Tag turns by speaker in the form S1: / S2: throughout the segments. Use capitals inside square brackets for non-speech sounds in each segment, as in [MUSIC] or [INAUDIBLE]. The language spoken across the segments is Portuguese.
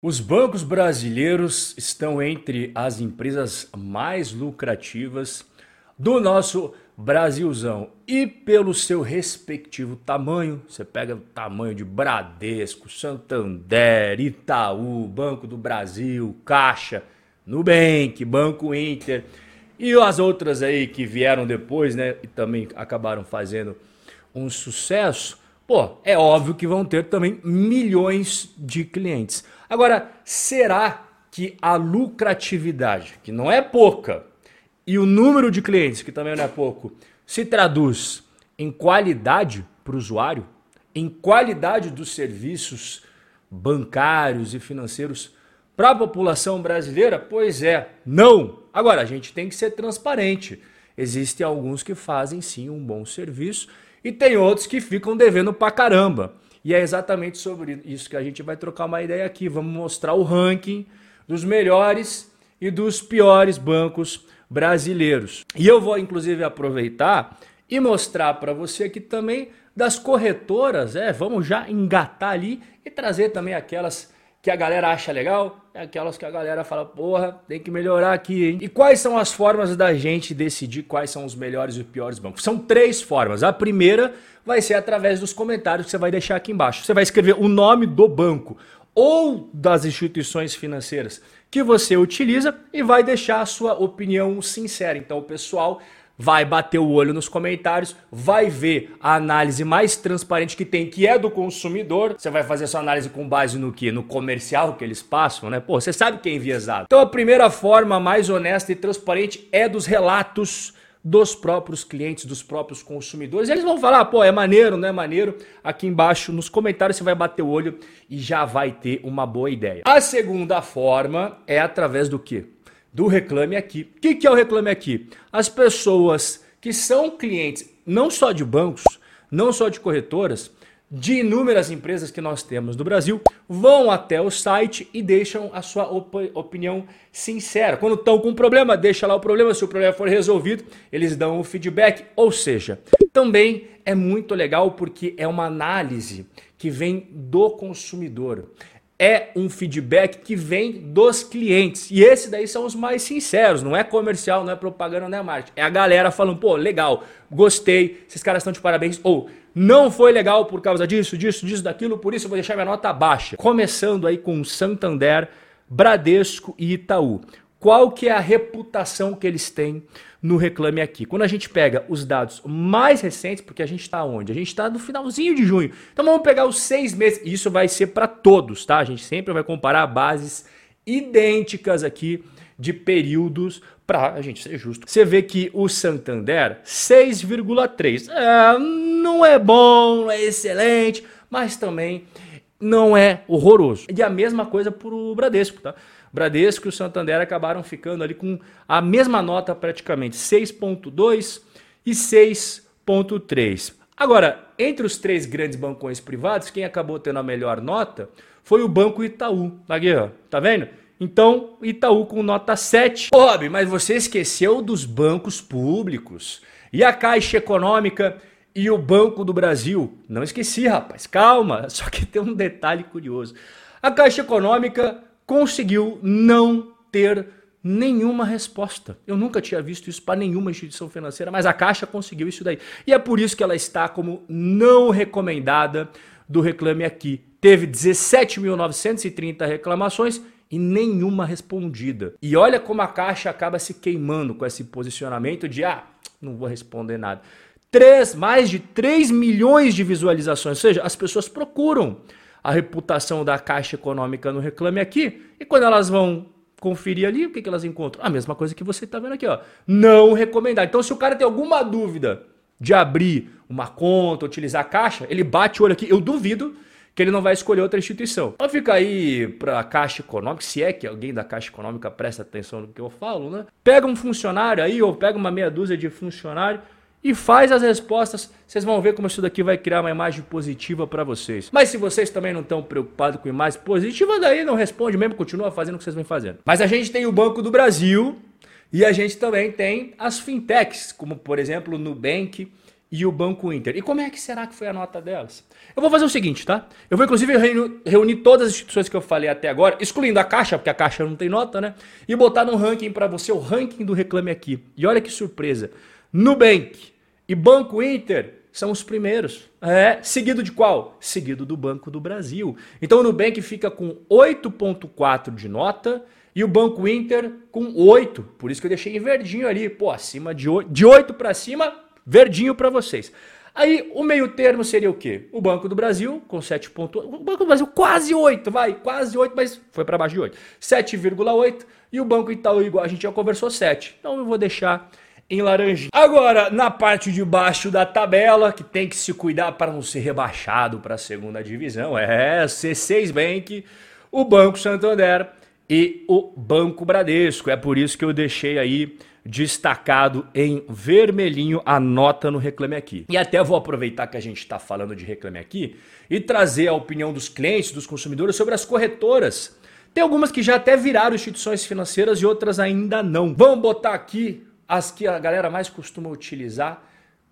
S1: Os bancos brasileiros estão entre as empresas mais lucrativas do nosso Brasilzão. E pelo seu respectivo tamanho, você pega o tamanho de Bradesco, Santander, Itaú, Banco do Brasil, Caixa, Nubank, Banco Inter e as outras aí que vieram depois, né, e também acabaram fazendo um sucesso. Pô, é óbvio que vão ter também milhões de clientes. Agora, será que a lucratividade, que não é pouca, e o número de clientes, que também não é pouco, se traduz em qualidade para o usuário, em qualidade dos serviços bancários e financeiros para a população brasileira? Pois é, não. Agora, a gente tem que ser transparente. Existem alguns que fazem sim um bom serviço e tem outros que ficam devendo pra caramba. E é exatamente sobre isso que a gente vai trocar uma ideia aqui. Vamos mostrar o ranking dos melhores e dos piores bancos brasileiros. E eu vou inclusive aproveitar e mostrar para você aqui também das corretoras, é, vamos já engatar ali e trazer também aquelas que a galera acha legal, é aquelas que a galera fala, porra, tem que melhorar aqui, hein? E quais são as formas da gente decidir quais são os melhores e os piores bancos? São três formas. A primeira vai ser através dos comentários que você vai deixar aqui embaixo. Você vai escrever o nome do banco ou das instituições financeiras que você utiliza e vai deixar a sua opinião sincera. Então, o pessoal vai bater o olho nos comentários, vai ver a análise mais transparente que tem, que é do consumidor. Você vai fazer sua análise com base no que? No comercial que eles passam, né? Pô, você sabe que é enviesado. Então a primeira forma mais honesta e transparente é dos relatos dos próprios clientes, dos próprios consumidores. Eles vão falar, pô, é maneiro, não é maneiro? Aqui embaixo nos comentários você vai bater o olho e já vai ter uma boa ideia. A segunda forma é através do que? Do Reclame Aqui. O que, que é o Reclame Aqui? As pessoas que são clientes não só de bancos, não só de corretoras, de inúmeras empresas que nós temos no Brasil, vão até o site e deixam a sua op opinião sincera. Quando estão com um problema, deixa lá o problema. Se o problema for resolvido, eles dão o feedback. Ou seja, também é muito legal porque é uma análise que vem do consumidor é um feedback que vem dos clientes. E esse daí são os mais sinceros, não é comercial, não é propaganda, não é marketing. É a galera falando, pô, legal, gostei, esses caras estão de parabéns. Ou não foi legal por causa disso, disso, disso, daquilo, por isso eu vou deixar minha nota baixa. Começando aí com Santander, Bradesco e Itaú qual que é a reputação que eles têm no Reclame Aqui. Quando a gente pega os dados mais recentes, porque a gente está onde? A gente está no finalzinho de junho. Então vamos pegar os seis meses. Isso vai ser para todos, tá? A gente sempre vai comparar bases idênticas aqui de períodos para a gente ser justo. Você vê que o Santander 6,3 é, não é bom, não é excelente, mas também não é horroroso. E a mesma coisa para o Bradesco, tá? Bradesco e o Santander acabaram ficando ali com a mesma nota praticamente, 6.2 e 6.3. Agora, entre os três grandes bancões privados, quem acabou tendo a melhor nota foi o Banco Itaú. Aqui, ó, tá vendo? Então, Itaú com nota 7. Ô, Rob, mas você esqueceu dos bancos públicos. E a Caixa Econômica e o Banco do Brasil? Não esqueci, rapaz. Calma, [LAUGHS] só que tem um detalhe curioso. A Caixa Econômica conseguiu não ter nenhuma resposta. Eu nunca tinha visto isso para nenhuma instituição financeira, mas a Caixa conseguiu isso daí. E é por isso que ela está como não recomendada do Reclame Aqui. Teve 17.930 reclamações e nenhuma respondida. E olha como a Caixa acaba se queimando com esse posicionamento de ah, não vou responder nada. Três, mais de 3 milhões de visualizações, ou seja, as pessoas procuram a reputação da Caixa Econômica no Reclame Aqui, e quando elas vão conferir ali, o que, que elas encontram? A mesma coisa que você está vendo aqui, ó. Não recomendar. Então, se o cara tem alguma dúvida de abrir uma conta, utilizar a Caixa, ele bate o olho aqui. Eu duvido que ele não vai escolher outra instituição. Então fica aí para a Caixa Econômica, se é que alguém da Caixa Econômica presta atenção no que eu falo, né? Pega um funcionário aí, ou pega uma meia dúzia de funcionário e faz as respostas. Vocês vão ver como isso daqui vai criar uma imagem positiva para vocês. Mas se vocês também não estão preocupados com imagem positiva, daí não responde mesmo, continua fazendo o que vocês vêm fazendo. Mas a gente tem o Banco do Brasil e a gente também tem as fintechs, como por exemplo o Nubank e o Banco Inter. E como é que será que foi a nota delas? Eu vou fazer o seguinte, tá? Eu vou inclusive reunir todas as instituições que eu falei até agora, excluindo a Caixa, porque a Caixa não tem nota, né? E botar num ranking para você o ranking do Reclame Aqui. E olha que surpresa. Nubank e Banco Inter são os primeiros. É, seguido de qual? Seguido do Banco do Brasil. Então o Nubank fica com 8.4 de nota e o Banco Inter com 8. Por isso que eu deixei em verdinho ali, pô, acima de 8, de 8 para cima, verdinho para vocês. Aí o meio termo seria o quê? O Banco do Brasil com 7 pontos. O Banco do Brasil quase 8, vai, quase 8, mas foi para baixo de 8. 7,8 e o Banco Itaú igual a gente já conversou 7. Então eu vou deixar em laranja. Agora, na parte de baixo da tabela, que tem que se cuidar para não ser rebaixado para a segunda divisão, é C6 Bank, o Banco Santander e o Banco Bradesco. É por isso que eu deixei aí destacado em vermelhinho a nota no Reclame Aqui. E até vou aproveitar que a gente está falando de Reclame Aqui e trazer a opinião dos clientes, dos consumidores sobre as corretoras. Tem algumas que já até viraram instituições financeiras e outras ainda não. Vamos botar aqui as que a galera mais costuma utilizar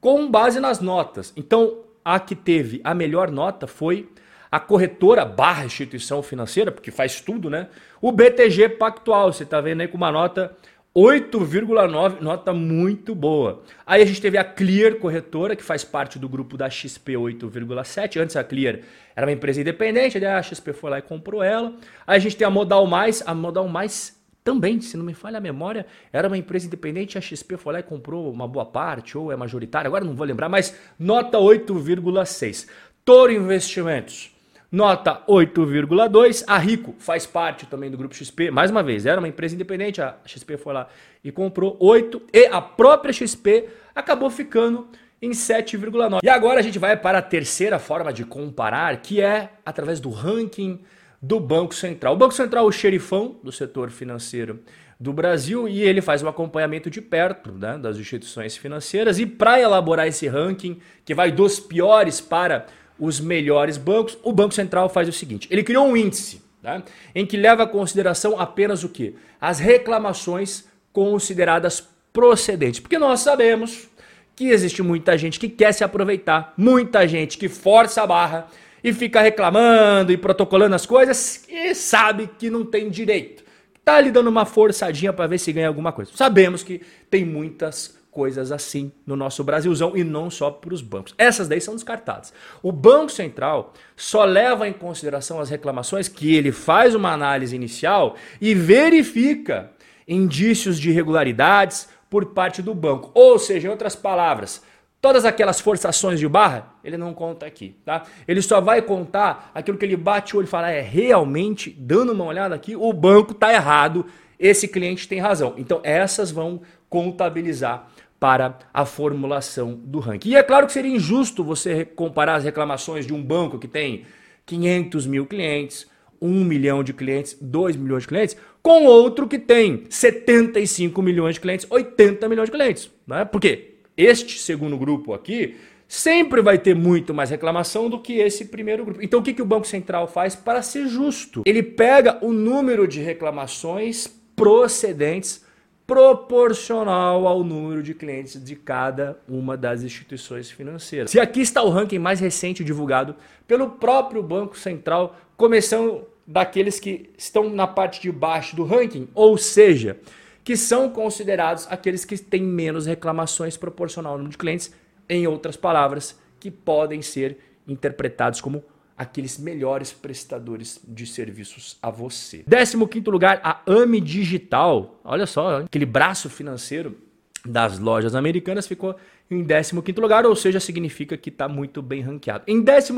S1: com base nas notas. Então, a que teve a melhor nota foi a corretora barra instituição financeira, porque faz tudo, né? O BTG Pactual, você está vendo aí com uma nota 8,9, nota muito boa. Aí a gente teve a Clear Corretora, que faz parte do grupo da XP 8,7. Antes a Clear era uma empresa independente, daí a XP foi lá e comprou ela. Aí a gente tem a Modal Mais, a Modal Mais também, se não me falha a memória, era uma empresa independente, a XP foi lá e comprou uma boa parte, ou é majoritária, agora não vou lembrar, mas nota 8,6. Toro Investimentos, nota 8,2. A Rico faz parte também do grupo XP, mais uma vez, era uma empresa independente, a XP foi lá e comprou 8, e a própria XP acabou ficando em 7,9. E agora a gente vai para a terceira forma de comparar, que é através do ranking do Banco Central. O Banco Central é o xerifão do setor financeiro do Brasil e ele faz um acompanhamento de perto né, das instituições financeiras. E para elaborar esse ranking, que vai dos piores para os melhores bancos, o Banco Central faz o seguinte: ele criou um índice né, em que leva a consideração apenas o que? As reclamações consideradas procedentes. Porque nós sabemos que existe muita gente que quer se aproveitar, muita gente que força a barra e fica reclamando e protocolando as coisas e sabe que não tem direito. Tá ali dando uma forçadinha para ver se ganha alguma coisa. Sabemos que tem muitas coisas assim no nosso Brasilzão e não só para os bancos. Essas daí são descartadas. O Banco Central só leva em consideração as reclamações que ele faz uma análise inicial e verifica indícios de irregularidades por parte do banco. Ou seja, em outras palavras, Todas aquelas forçações de barra, ele não conta aqui, tá? Ele só vai contar aquilo que ele bate o olho e fala, é realmente, dando uma olhada aqui, o banco tá errado, esse cliente tem razão. Então essas vão contabilizar para a formulação do ranking. E é claro que seria injusto você comparar as reclamações de um banco que tem 500 mil clientes, 1 milhão de clientes, 2 milhões de clientes, com outro que tem 75 milhões de clientes, 80 milhões de clientes. Né? Por quê? Este segundo grupo aqui sempre vai ter muito mais reclamação do que esse primeiro grupo. Então o que, que o Banco Central faz para ser justo? Ele pega o número de reclamações procedentes proporcional ao número de clientes de cada uma das instituições financeiras. Se aqui está o ranking mais recente divulgado pelo próprio Banco Central, começando daqueles que estão na parte de baixo do ranking, ou seja, que são considerados aqueles que têm menos reclamações proporcional ao número de clientes, em outras palavras, que podem ser interpretados como aqueles melhores prestadores de serviços a você. 15 lugar, a AME Digital. Olha só, aquele braço financeiro das lojas americanas ficou em 15 lugar, ou seja, significa que está muito bem ranqueado. Em 14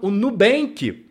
S1: o Nubank.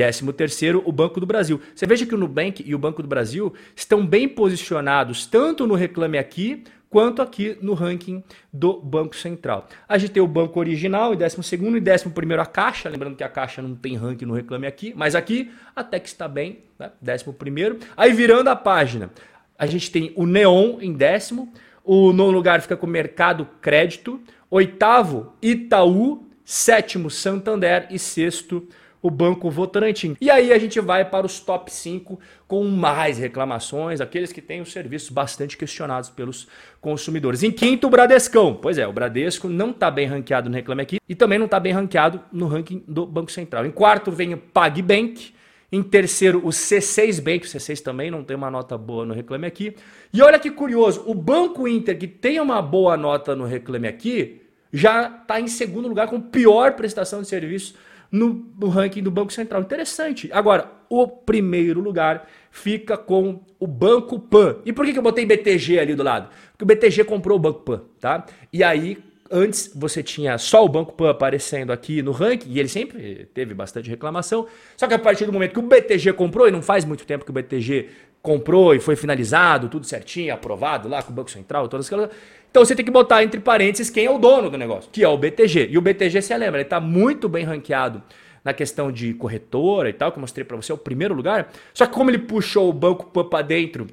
S1: Décimo terceiro, o Banco do Brasil. Você veja que o Nubank e o Banco do Brasil estão bem posicionados tanto no Reclame Aqui quanto aqui no ranking do Banco Central. A gente tem o Banco Original em décimo segundo e décimo primeiro a Caixa, lembrando que a Caixa não tem ranking no Reclame Aqui, mas aqui até que está bem, né? décimo primeiro. Aí virando a página, a gente tem o Neon em décimo, o nono lugar fica com o Mercado Crédito, oitavo Itaú, sétimo Santander e sexto o Banco Votorantim. E aí a gente vai para os top 5 com mais reclamações, aqueles que têm os serviços bastante questionados pelos consumidores. Em quinto, o Bradescão. Pois é, o Bradesco não está bem ranqueado no Reclame Aqui e também não está bem ranqueado no ranking do Banco Central. Em quarto vem o PagBank. Em terceiro, o C6 Bank. O C6 também não tem uma nota boa no Reclame Aqui. E olha que curioso, o Banco Inter, que tem uma boa nota no Reclame Aqui, já está em segundo lugar com pior prestação de serviço no, ranking do Banco Central. Interessante. Agora, o primeiro lugar fica com o Banco Pan. E por que, que eu botei BTG ali do lado? Porque o BTG comprou o Banco Pan, tá? E aí, antes você tinha só o Banco Pan aparecendo aqui no ranking, e ele sempre teve bastante reclamação. Só que a partir do momento que o BTG comprou, e não faz muito tempo que o BTG comprou e foi finalizado, tudo certinho, aprovado lá com o Banco Central, todas aquelas. Então você tem que botar entre parênteses quem é o dono do negócio, que é o BTG. E o BTG, você lembra, ele está muito bem ranqueado na questão de corretora e tal, que eu mostrei para você, é o primeiro lugar. Só que como ele puxou o banco para dentro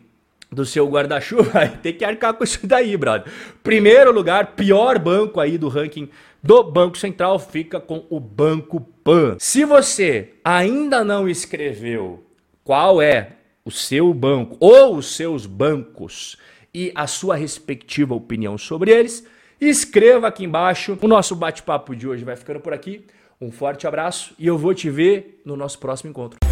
S1: do seu guarda-chuva, [LAUGHS] tem que arcar com isso daí, brother. Primeiro lugar, pior banco aí do ranking do Banco Central fica com o Banco Pan. Se você ainda não escreveu qual é o seu banco ou os seus bancos e a sua respectiva opinião sobre eles, escreva aqui embaixo. O nosso bate-papo de hoje vai ficando por aqui. Um forte abraço e eu vou te ver no nosso próximo encontro.